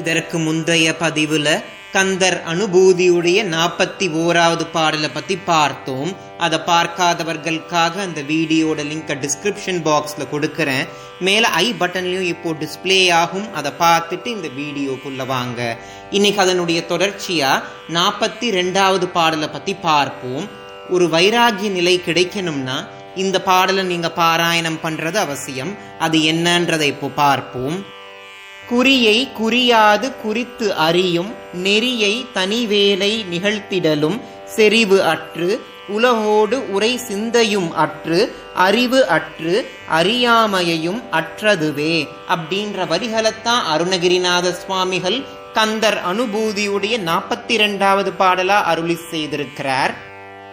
இதற்கு முந்தைய பதிவுல கந்தர் அனுபூதியுடைய நாற்பத்தி ஓராவது பாடலை பத்தி பார்த்தோம். அதை பார்க்காதவர்களுக்காக அந்த வீடியோட லிங்கை டிஸ்கிரிப்ஷன் பாக்ஸ்ல கொடுக்கறேன். மேல ஐ பட்டன்லயும் இப்போ டிஸ்ப்ளே ஆகும். அதை பார்த்துட்டு இந்த வீடியோக்குள்ள வாங்க. இன்னைக்கு அதனுடைய தொடர்ச்சியா நாற்பத்தி ரெண்டாவது பாடலை பத்தி பார்ப்போம். ஒரு வைராகிய நிலை கிடைக்கணும்னா இந்த பாடலை நீங்க பாராயணம் பண்றது அவசியம். அது என்னன்றதை இப்போ பார்ப்போம். குறியை குறியாது குறித்து அறியும் நெறியை தனிவேலை நிகழ்த்திடலும் செறிவு அற்று உலகோடு உரை சிந்தையும் அற்று அறிவு அற்று அறியாமையையும் அற்றதுவே. அப்படின்ற வரிகளைத்தான் அருணகிரிநாத சுவாமிகள் கந்தர் அனுபூதியுடைய நாற்பத்தி இரண்டாவது பாடலா அருளி செய்திருக்கிறார்.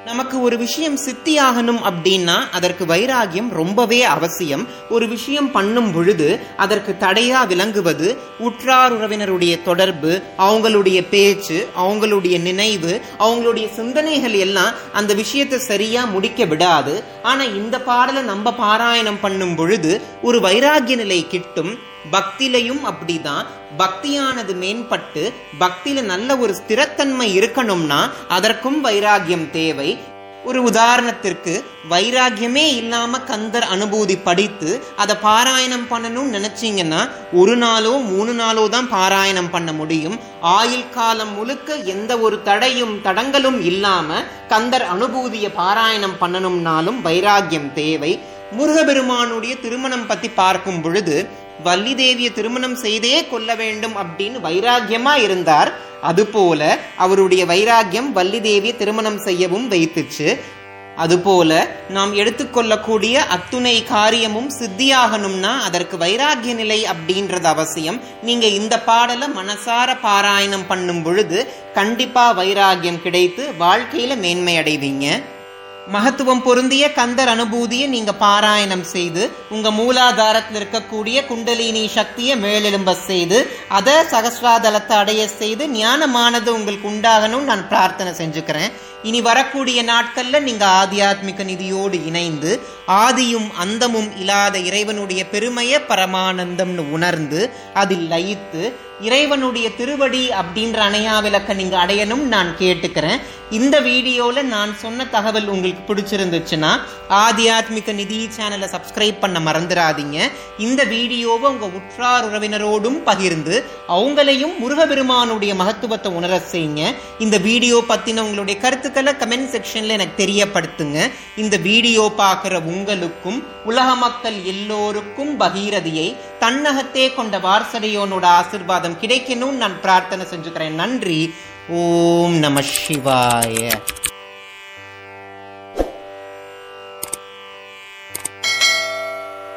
நமக்கு ஒரு விஷயம் சித்தியாகணும் அப்படின்னா அதற்கு வைராகியம் ரொம்பவே அவசியம். ஒரு விஷயம் பண்ணும் பொழுது அதற்கு தடையா விளங்குவது உற்றார் உறவினருடைய தொடர்பு அவங்களுடைய பேச்சு அவங்களுடைய நினைவு அவங்களுடைய சிந்தனைகள் எல்லாம் அந்த விஷயத்தை சரியா முடிக்க விடாது. ஆனா இந்த பாடலை நம்ம பாராயணம் பண்ணும் பொழுது ஒரு வைராகிய நிலை கிட்டும் பக்திலையும் அப்படிதான். பக்தியானது மேம்பட்டு பக்தியில நல்ல ஒரு ஸ்திரத்தன்மை இருக்கணும்னா அதற்கும் வைராகியம் தேவை. ஒரு உதாரணத்திற்கு வைராகியமே இல்லாம கந்தர் அனுபூதி படித்து அதை பாராயணம் பண்ணணும்னு நினைச்சீங்கன்னா ஒரு நாளோ மூணு நாளோ தான் பாராயணம் பண்ண முடியும். ஆயுள் காலம் முழுக்க எந்த ஒரு தடையும் தடங்களும் இல்லாம கந்தர் அனுபூதியை பாராயணம் பண்ணணும்னாலும் வைராகியம் தேவை. முருகபெருமானுடைய திருமணம் பத்தி பார்க்கும் பொழுது வள்ளி தேவியை திருமணம் செய்தே கொள்ள வேண்டும் அப்படின்னு வைராகியமா இருந்தார். அதுபோல அவருடைய வைராகியம் வள்ளி தேவியை திருமணம் செய்யவும் வைத்துச்சு. அதுபோல நாம் எடுத்துக்கொள்ளக்கூடிய அத்துணை காரியமும் சித்தியாகணும்னா அதற்கு வைராகிய நிலை அப்படின்றது அவசியம். நீங்க இந்த பாடலை மனசார பாராயணம் பண்ணும் பொழுது கண்டிப்பா வைராகியம் கிடைத்து வாழ்க்கையில மேன்மை அடைவீங்க மகத்துவம் பொருந்திய கந்தர் அனுபூதியை நீங்க பாராயணம் செய்து உங்க மூலாதாரத்தில் இருக்கக்கூடிய குண்டலினி சக்தியை மேலெலும்ப செய்து அதை சகசிராதலத்தை அடைய செய்து ஞானமானது உங்களுக்கு உண்டாகணும் நான் பிரார்த்தனை செஞ்சுக்கிறேன். இனி வரக்கூடிய நாட்கள்ல நீங்க ஆத்தியாத்மிக நிதியோடு இணைந்து ஆதியும் அந்தமும் இல்லாத இறைவனுடைய பெருமைய பரமானந்தம்னு உணர்ந்து அதில் லயித்து இறைவனுடைய திருவடி அப்படின்ற அணையா விளக்க நீங்க அடையணும் நான் கேட்டுக்கிறேன். இந்த வீடியோல நான் சொன்ன தகவல் உங்களுக்கு பிடிச்சிருந்துச்சுன்னா ஆத்தியாத்மிக நிதி சேனலை சப்ஸ்கிரைப் பண்ண மறந்துடாதீங்க. இந்த வீடியோவை உங்க உற்றார் உறவினரோடும் பகிர்ந்து அவங்களையும் முருகபெருமானுடைய மகத்துவத்தை உணர செய்யுங்க. இந்த வீடியோ பற்றின உங்களுடைய கருத்துக்களை கமெண்ட் செக்ஷனில் எனக்கு தெரியப்படுத்துங்க. இந்த வீடியோ பார்க்குற உங்களுக்கும் உலக மக்கள் எல்லோருக்கும் பகீரதியை தன்னகத்தே கொண்ட வாரசடையோனோட ஆசிர்வாதம் கிடைக்கணும்னு நான் பிரார்த்தனை செஞ்சுக்கிறேன். நன்றி. ஓம் நம சிவாய.